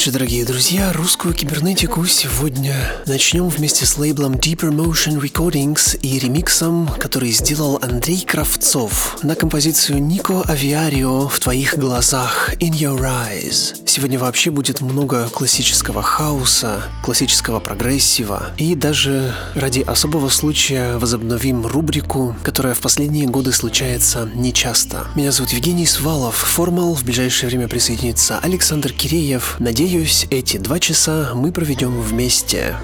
Вечер, дорогие друзья. Русскую кибернетику сегодня начнем вместе с лейблом Deeper Motion Recordings и ремиксом, который сделал Андрей Кравцов на композицию Нико Авиарио «В твоих глазах» «In Your Eyes». Сегодня вообще будет много классического хаоса, классического прогрессива и даже ради особого случая возобновим рубрику, которая в последние годы случается нечасто. Меня зовут Евгений Свалов. Формал в ближайшее время присоединится Александр Киреев. Надеюсь, Надеюсь, эти два часа мы проведем вместе.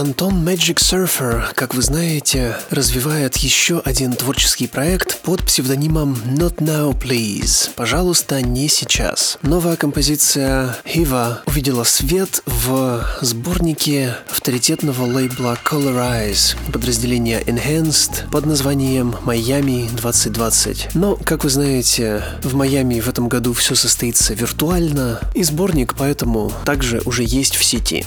Антон Magic Surfer, как вы знаете, развивает еще один творческий проект под псевдонимом Not Now Please. Пожалуйста, не сейчас. Новая композиция Hiva увидела свет в сборнике авторитетного лейбла Colorize, подразделения Enhanced под названием Miami 2020. Но, как вы знаете, в Майами в этом году все состоится виртуально, и сборник поэтому также уже есть в сети.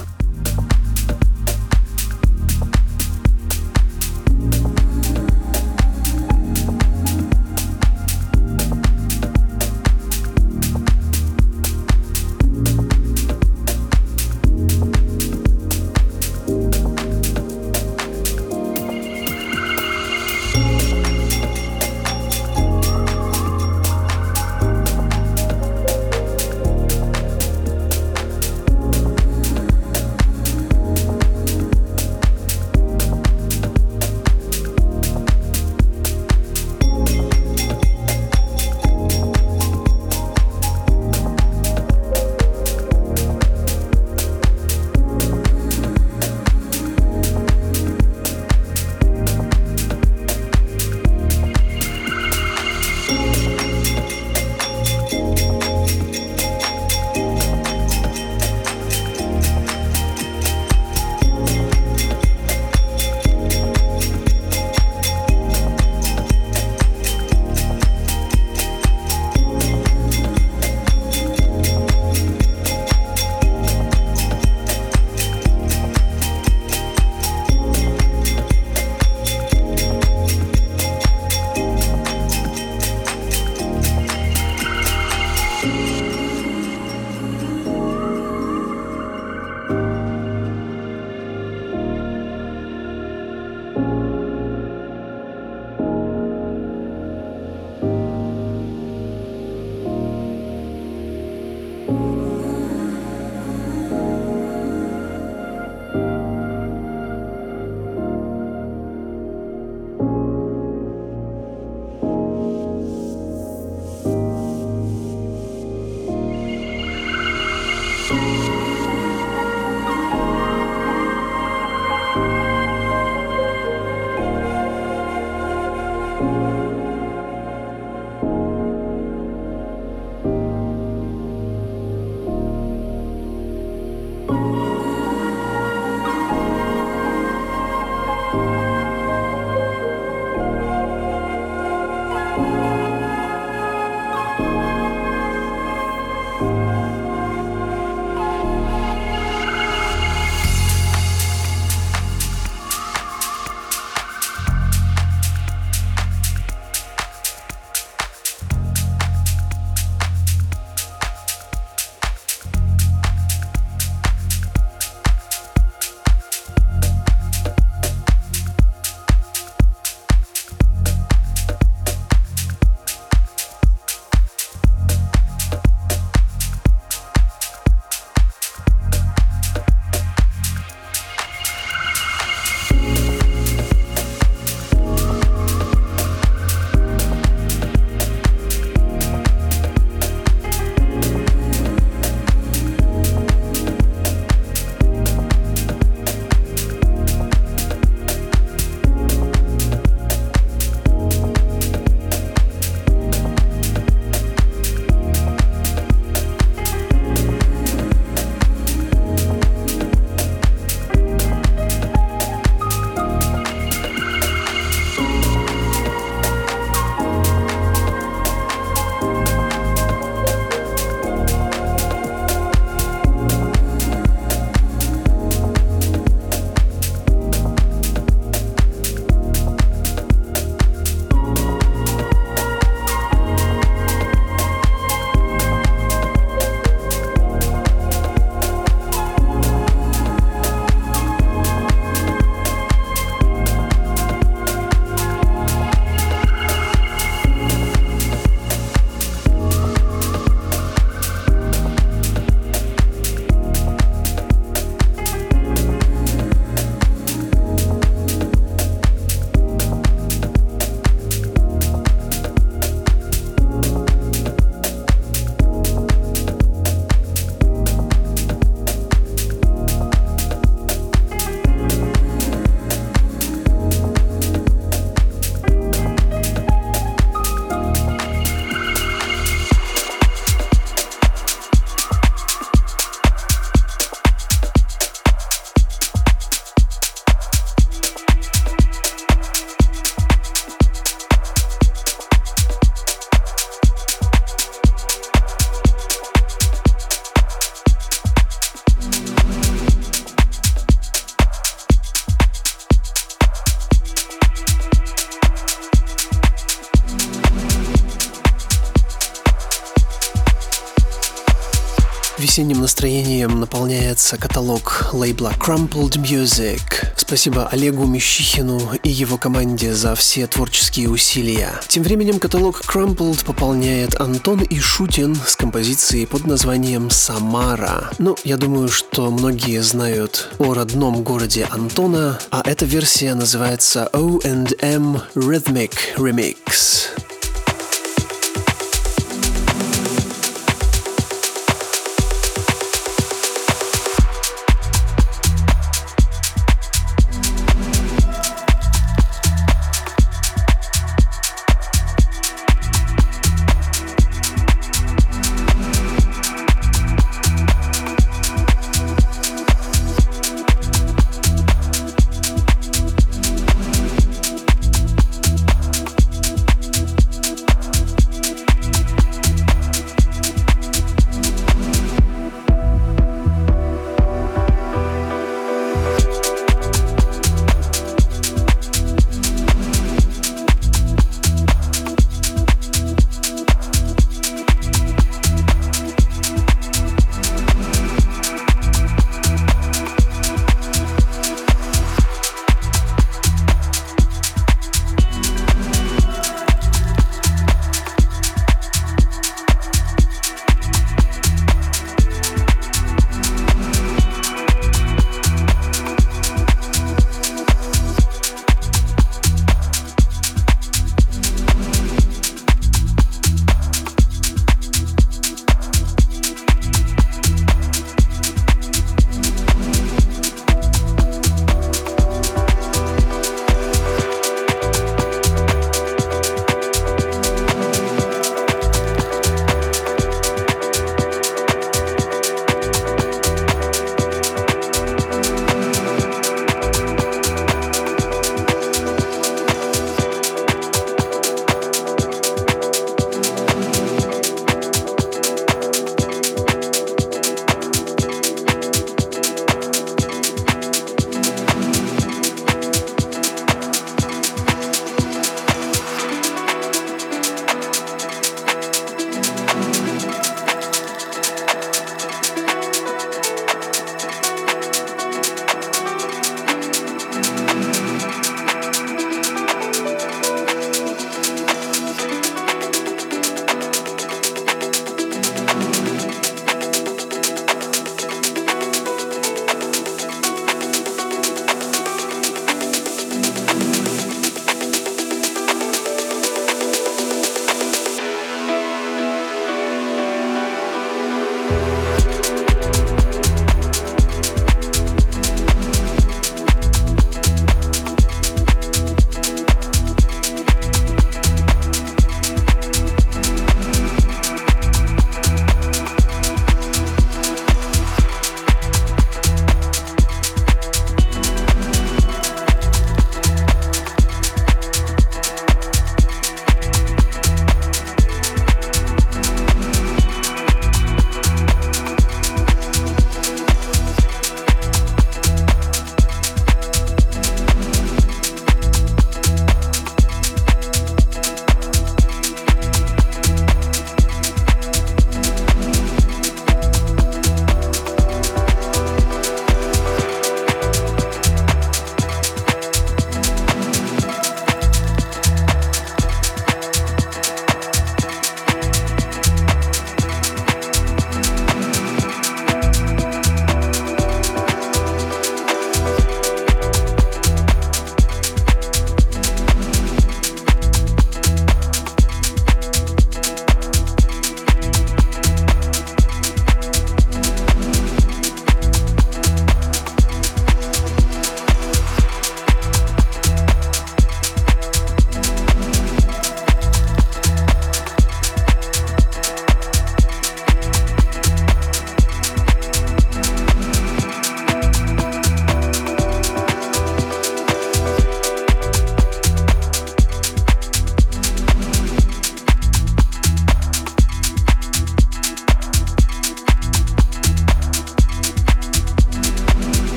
Весенним настроением наполняется каталог лейбла Crumpled Music. Спасибо Олегу Мещихину и его команде за все творческие усилия. Тем временем каталог Crumpled пополняет Антон Ишутин с композицией под названием «Самара». Ну, я думаю, что многие знают о родном городе Антона, а эта версия называется O&M Rhythmic Remix.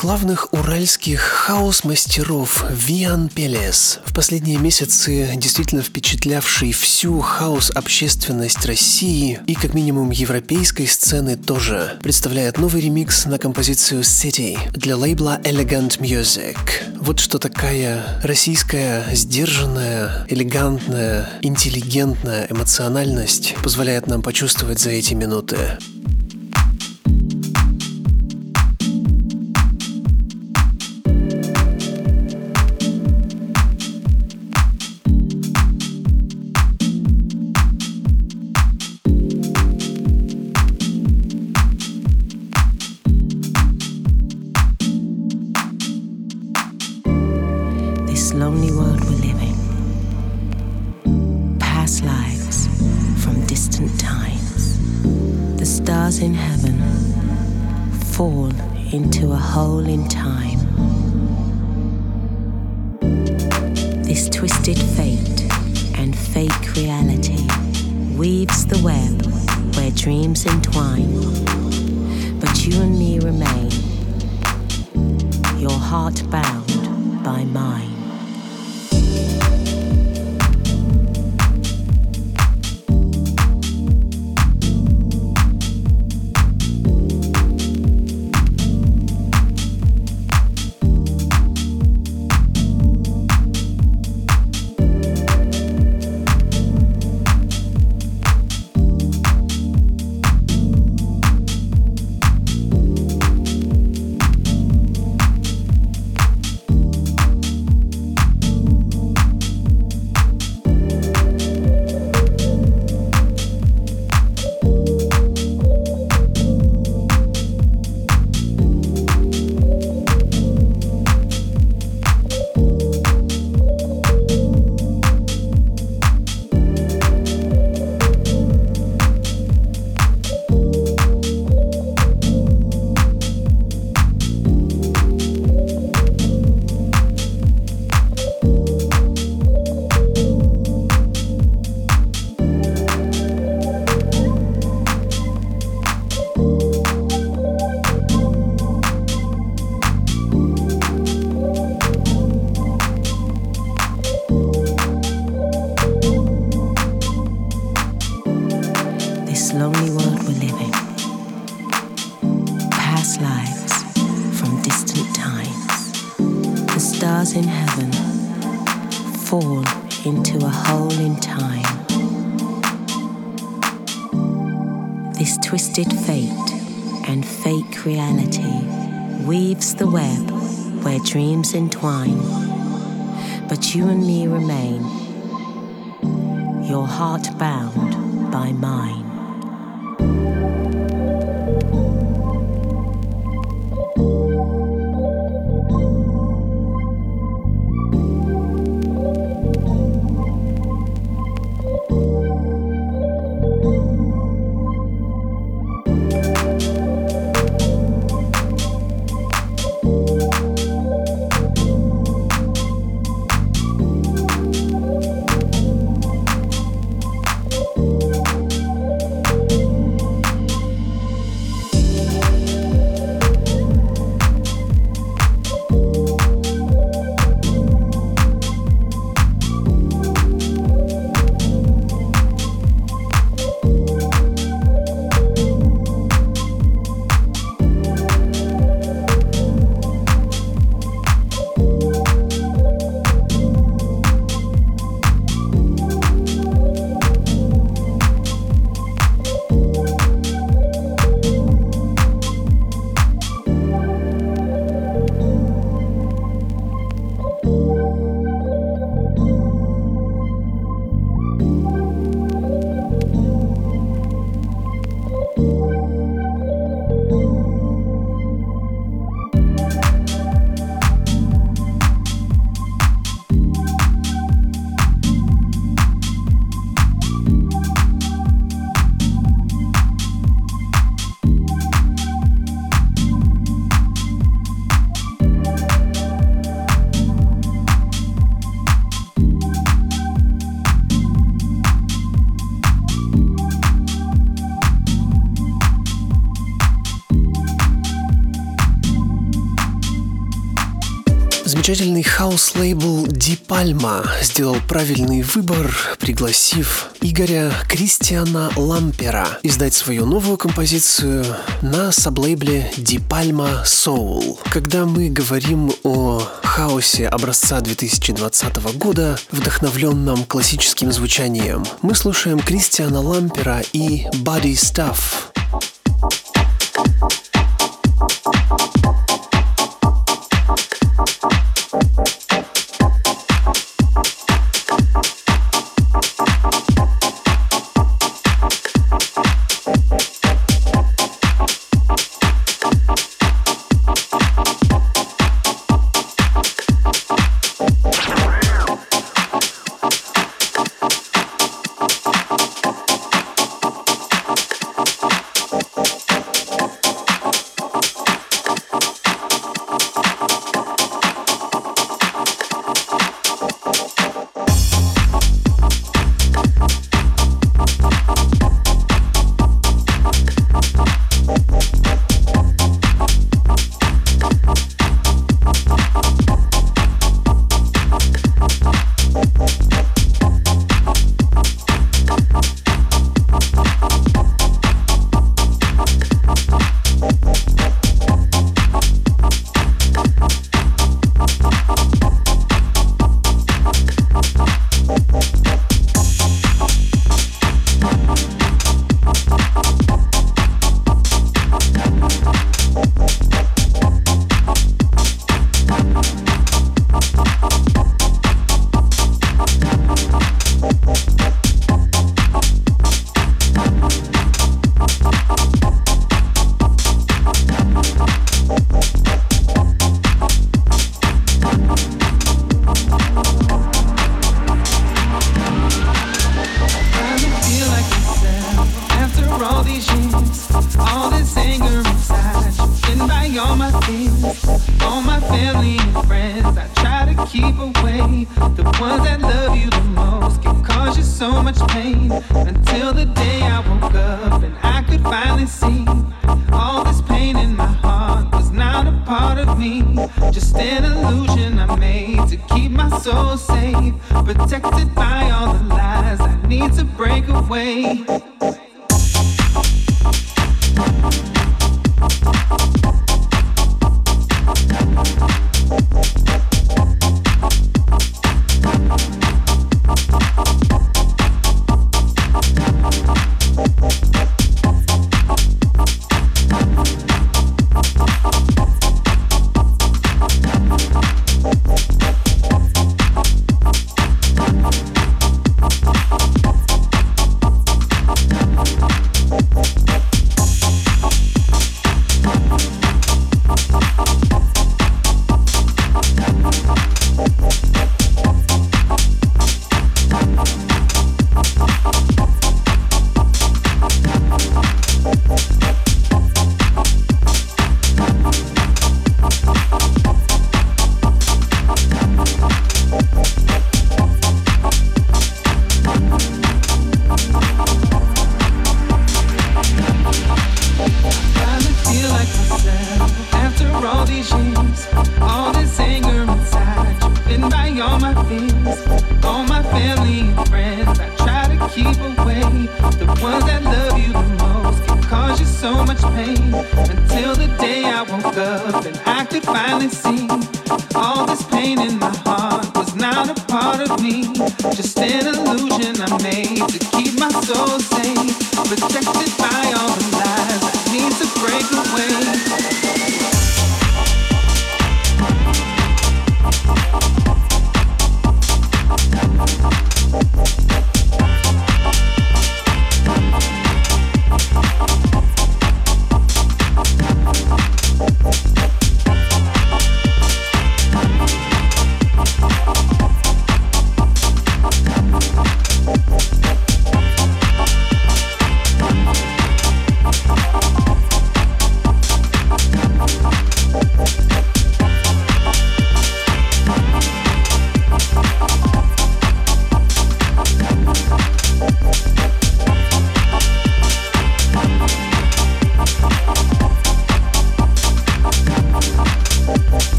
Главных уральских хаос-мастеров Виан Пелес, в последние месяцы действительно впечатлявший всю хаос-общественность России и как минимум европейской сцены тоже, представляет новый ремикс на композицию City для лейбла Elegant Music. Вот что такая российская, сдержанная, элегантная, интеллигентная эмоциональность позволяет нам почувствовать за эти минуты. Замечательный хаус-лейбл Deepalma сделал правильный выбор, пригласив Игоря Кристиана Лампера издать свою новую композицию на саблейбле Deepalma Soul. Когда мы говорим о хаусе образца 2020 года, вдохновленном классическим звучанием, мы слушаем Кристиана Лампера и Body Stuff. safe, protected by all the lies. I need to break away.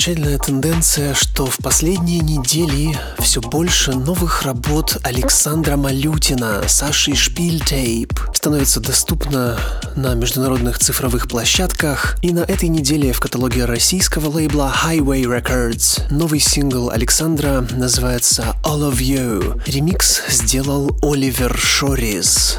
Замечательная тенденция, что в последние недели все больше новых работ Александра Малютина, Саши Шпильтейп становится доступно на международных цифровых площадках. И на этой неделе в каталоге российского лейбла Highway Records новый сингл Александра называется All of You. Ремикс сделал Оливер Шорис.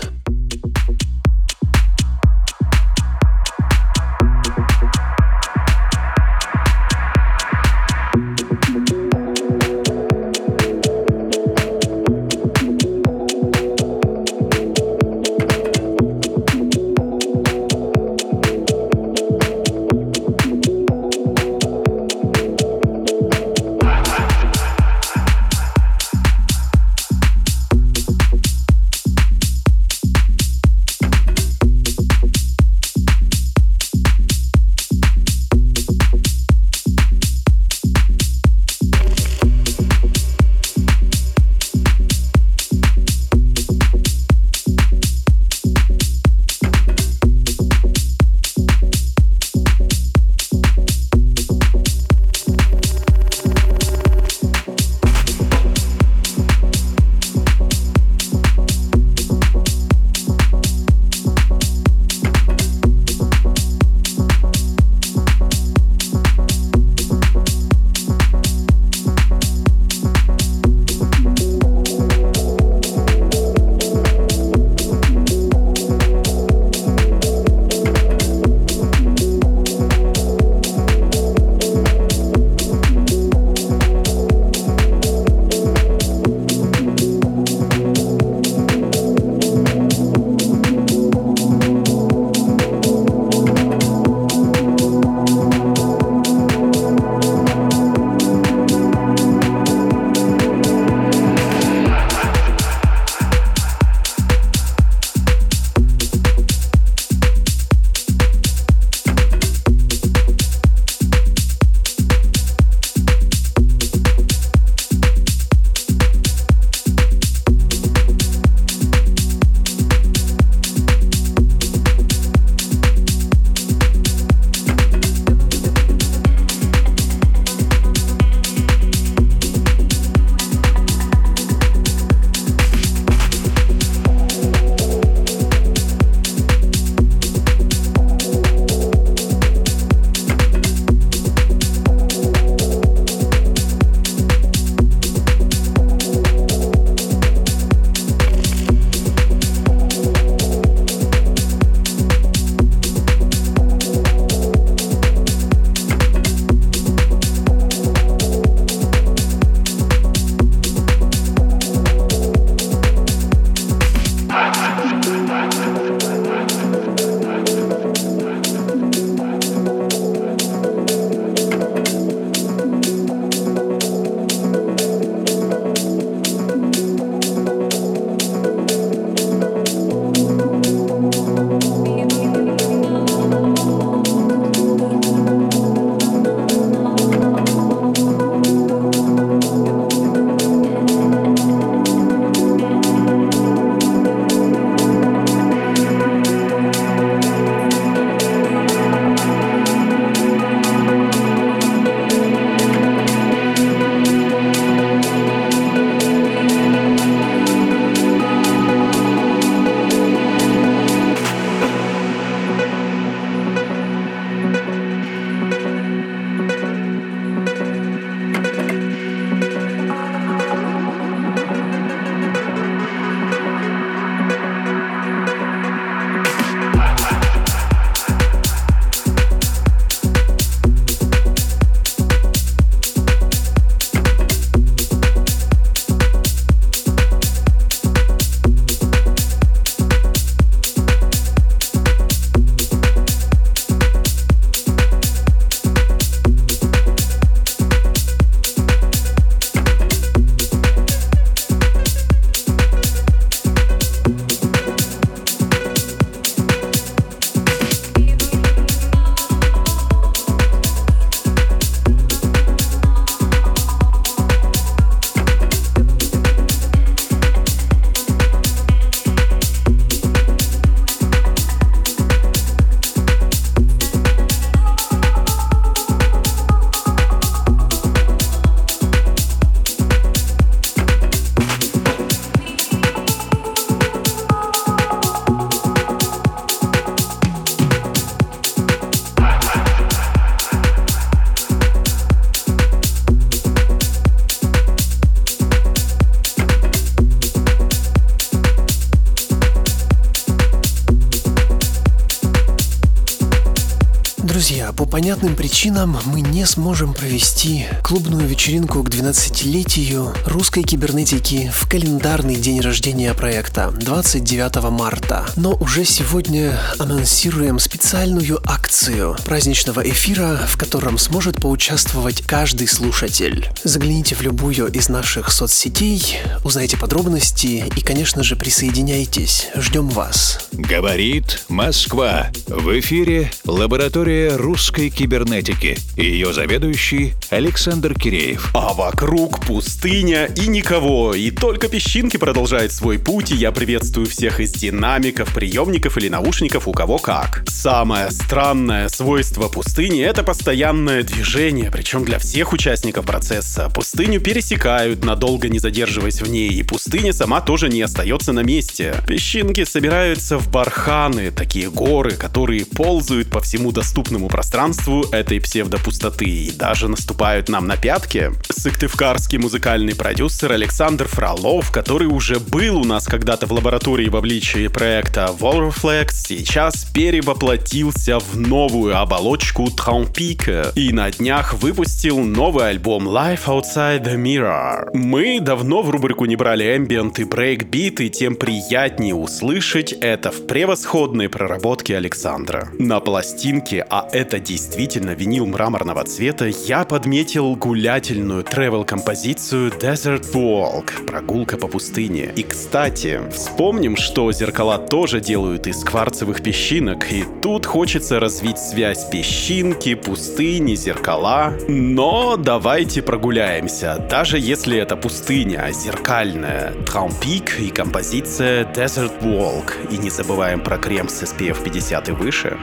Причинам мы не сможем провести клубную вечеринку к 12-летию русской кибернетики в календарный день рождения проекта 29 марта. Но уже сегодня анонсируем специальную акцию праздничного эфира, в котором сможет поучаствовать каждый слушатель. Загляните в любую из наших соцсетей, узнайте подробности и, конечно же, присоединяйтесь. Ждем вас. Говорит Москва. В эфире лаборатория русской кибернетики. Ее заведующий Александр Киреев. А вокруг пустыня и никого. И только песчинки продолжают свой путь, и я приветствую всех из динамиков, приемников или наушников, у кого как. Самое странное свойство пустыни — это постоянное движение, причем для всех участников процесса. Пустыню пересекают, надолго не задерживаясь в ней, и пустыня сама тоже не остается на месте. Песчинки собираются в барханы, такие горы, которые ползают по всему доступному пространству этой псевдопустоты и даже наступают нам на пятки. Сыктывкарский музыкальный продюсер Александр Фролов, который уже был у нас когда-то в лаборатории в обличии проекта Volreflex, сейчас перевоплотился в новую оболочку Трампика и на днях выпустил новый альбом Life Outside the Mirror. Мы давно в рубрику не брали ambient и брейкбит, и тем приятнее услышать это в превосходной проработке Александра. На пластинке, а это действительно винил мраморного цвета, я подметил гулятельную travel -композицию Desert Walk, прогулка по пустыне. И, кстати, вспомним, что зеркала тоже делают из кварцевых песчинок, и тут хочется развить связь песчинки, пустыни, зеркала. Но давайте прогуляемся, даже если это пустыня, а зеркальная. Трампик и композиция Desert Walk. И не забываем про крем с SPF 50 и выше.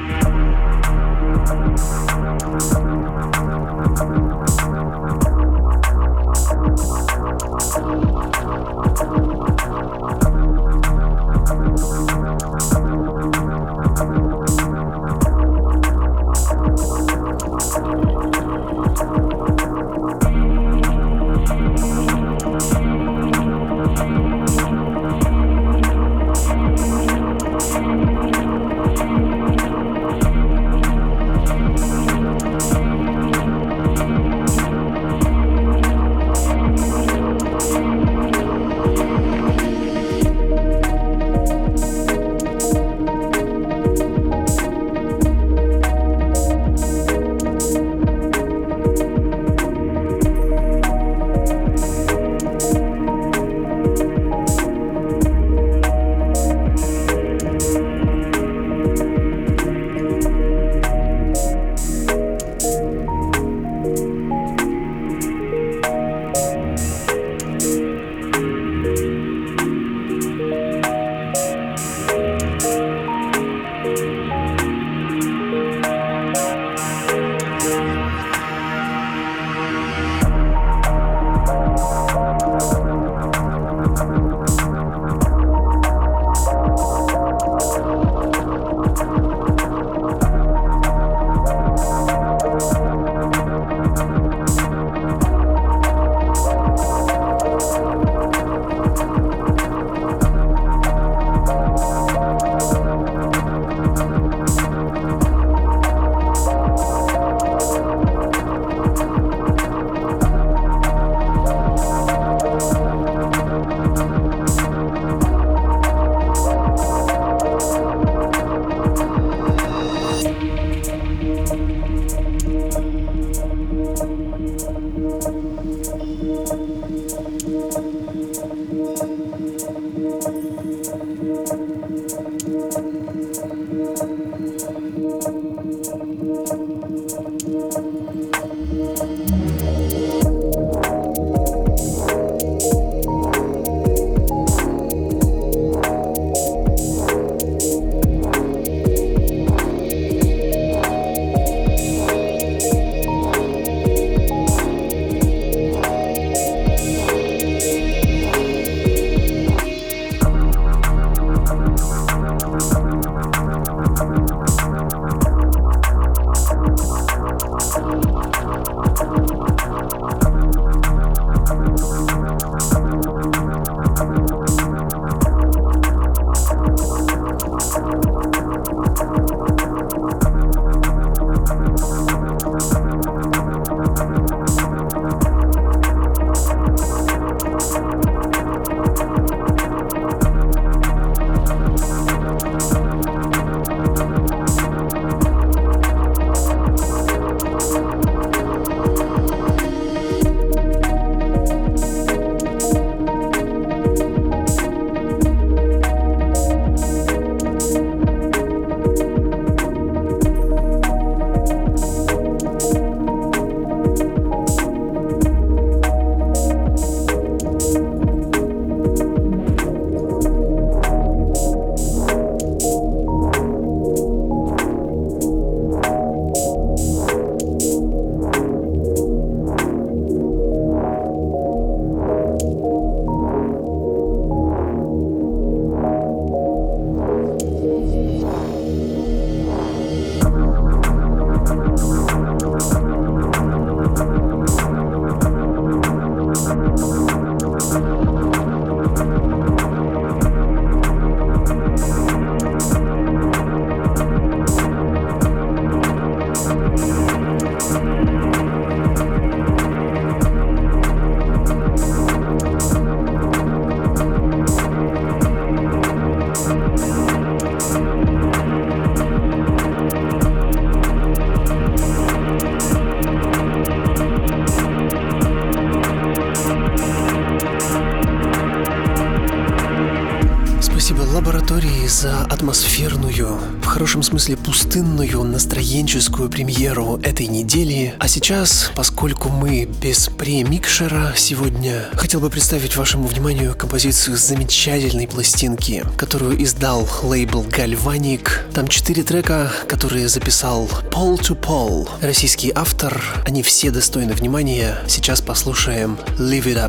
Смысле пустынную настроенческую премьеру этой недели. А сейчас, поскольку мы без премикшера сегодня, хотел бы представить вашему вниманию композицию замечательной пластинки, которую издал лейбл Гальваник. Там четыре трека, которые записал Paul to Paul, российский автор. Они все достойны внимания. Сейчас послушаем Live It Up.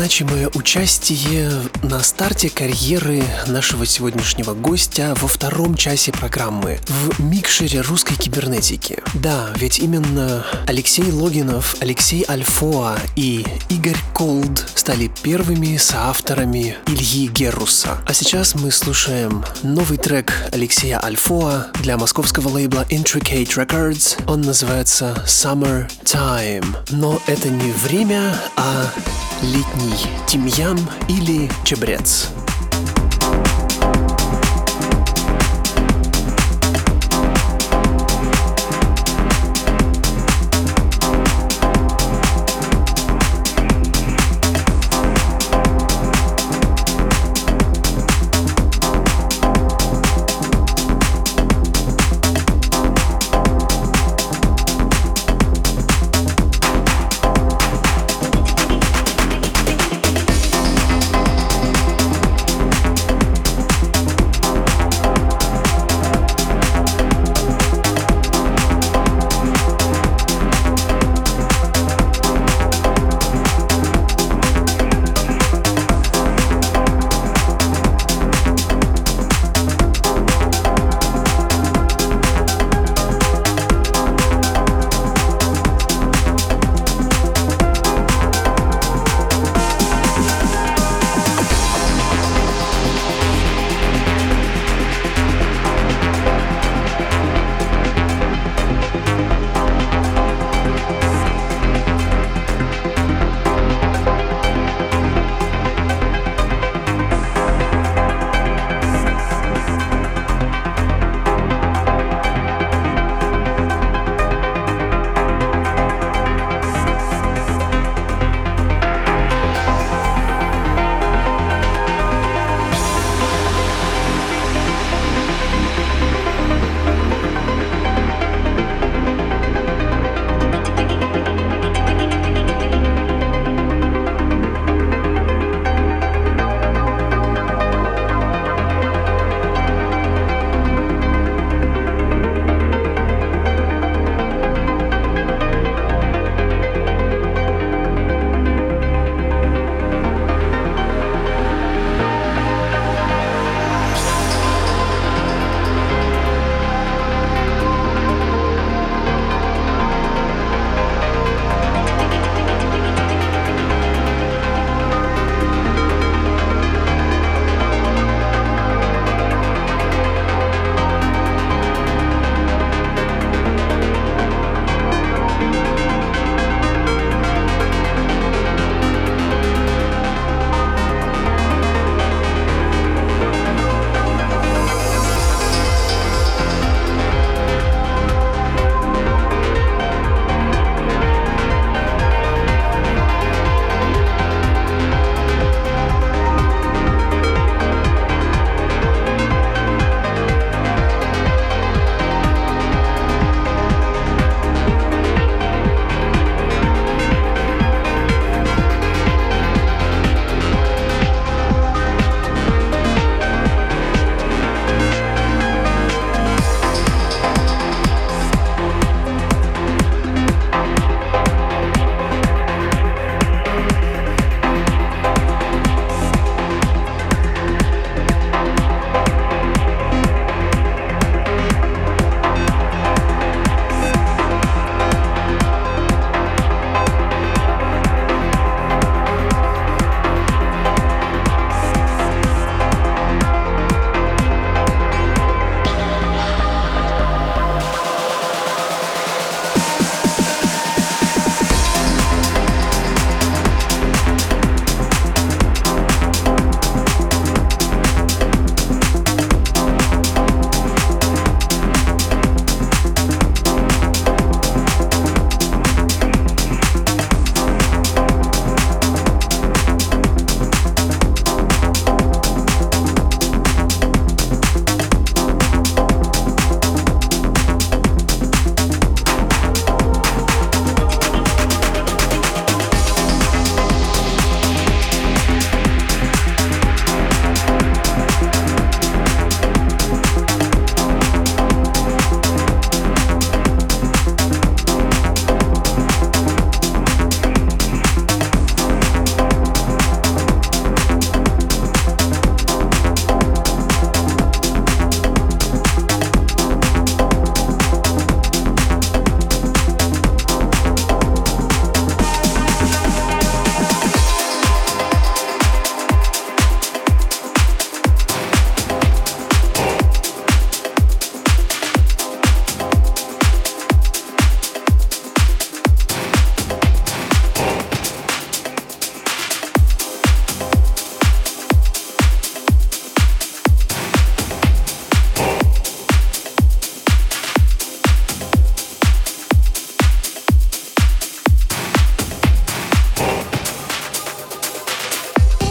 Принял значимое участие на старте карьеры нашего сегодняшнего гостя во втором часе программы в микшере русской кибернетики. Да, ведь именно Алексей Логинов, Алексей Альфоа и Игорь Колд стали первыми соавторами Ильи Геруса. А сейчас мы слушаем новый трек Алексея Альфоа для московского лейбла Intricate Records. Он называется Summer Time. Но это не время, а летний тимьян или чебрец.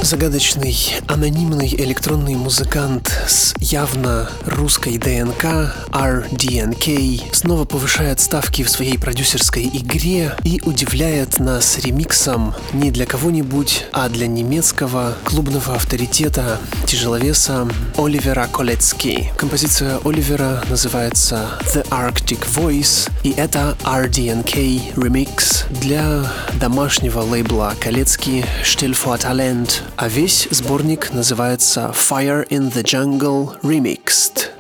Загадочный анонимный электронный музыкант с явно русской ДНК RDNK снова повышает ставки в своей продюсерской игре и удивляет нас ремиксом не для кого-нибудь, а для немецкого клубного авторитета тяжеловеса Оливера Колецки. Композиция Оливера называется The Arctic Voice, и это RDNK ремикс для домашнего лейбла Колецки Still for Talent, а весь сборник называется Fire in the Jungle Remixed.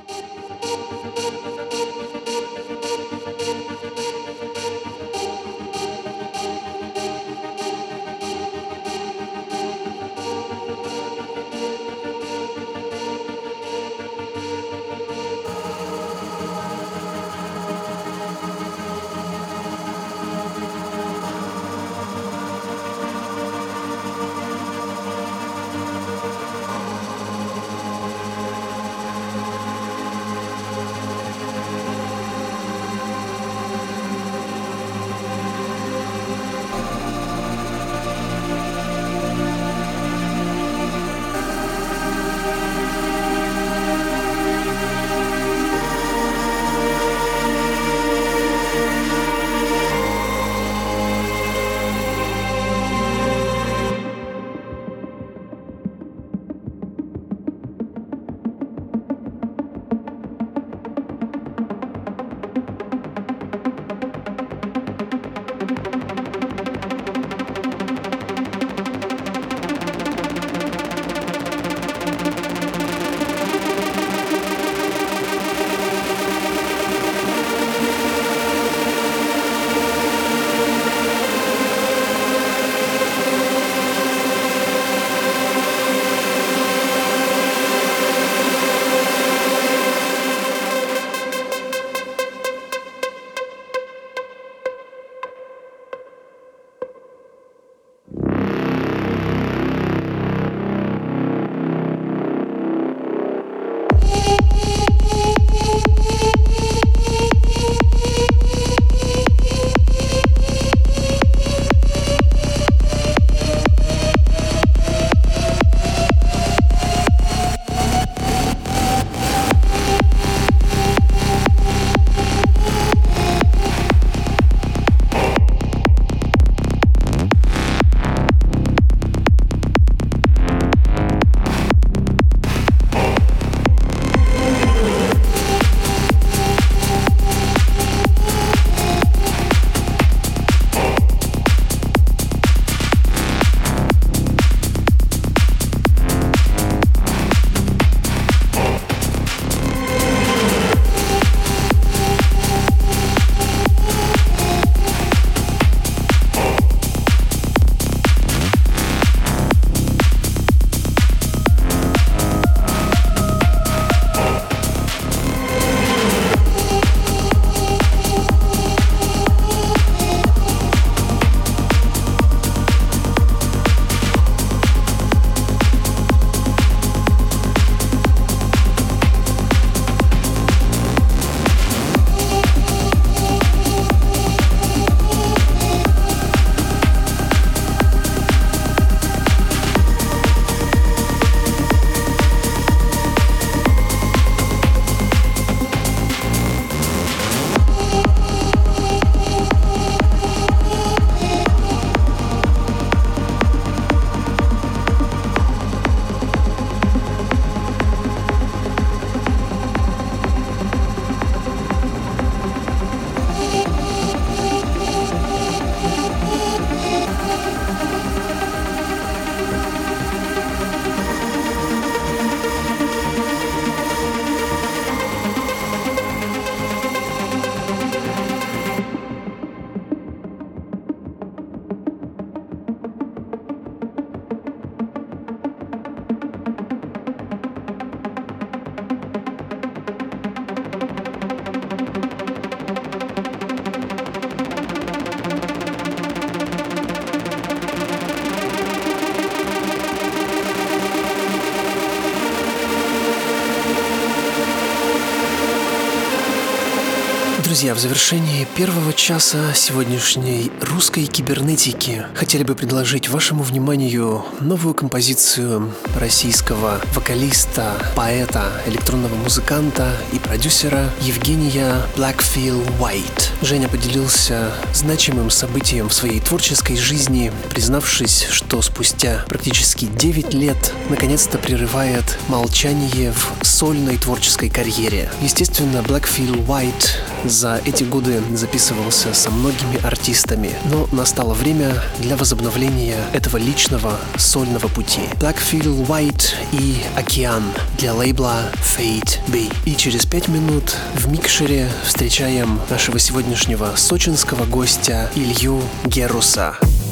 Друзья, в завершении первого часа сегодняшней русской кибернетики хотели бы предложить вашему вниманию новую композицию российского вокалиста, поэта, электронного музыканта и продюсера Евгения Blackfield White. Женя поделился значимым событием в своей творческой жизни, признавшись, что спустя практически 9 лет наконец-то прерывает молчание в сольной творческой карьере. Естественно, Blackfield White за эти годы записывался со многими артистами, но настало время для возобновления этого личного сольного пути. Blackfield White и Океан для лейбла Fate B. И через пять минут в микшере встречаем нашего сегодняшнего сочинского гостя Илью Геруса. значимым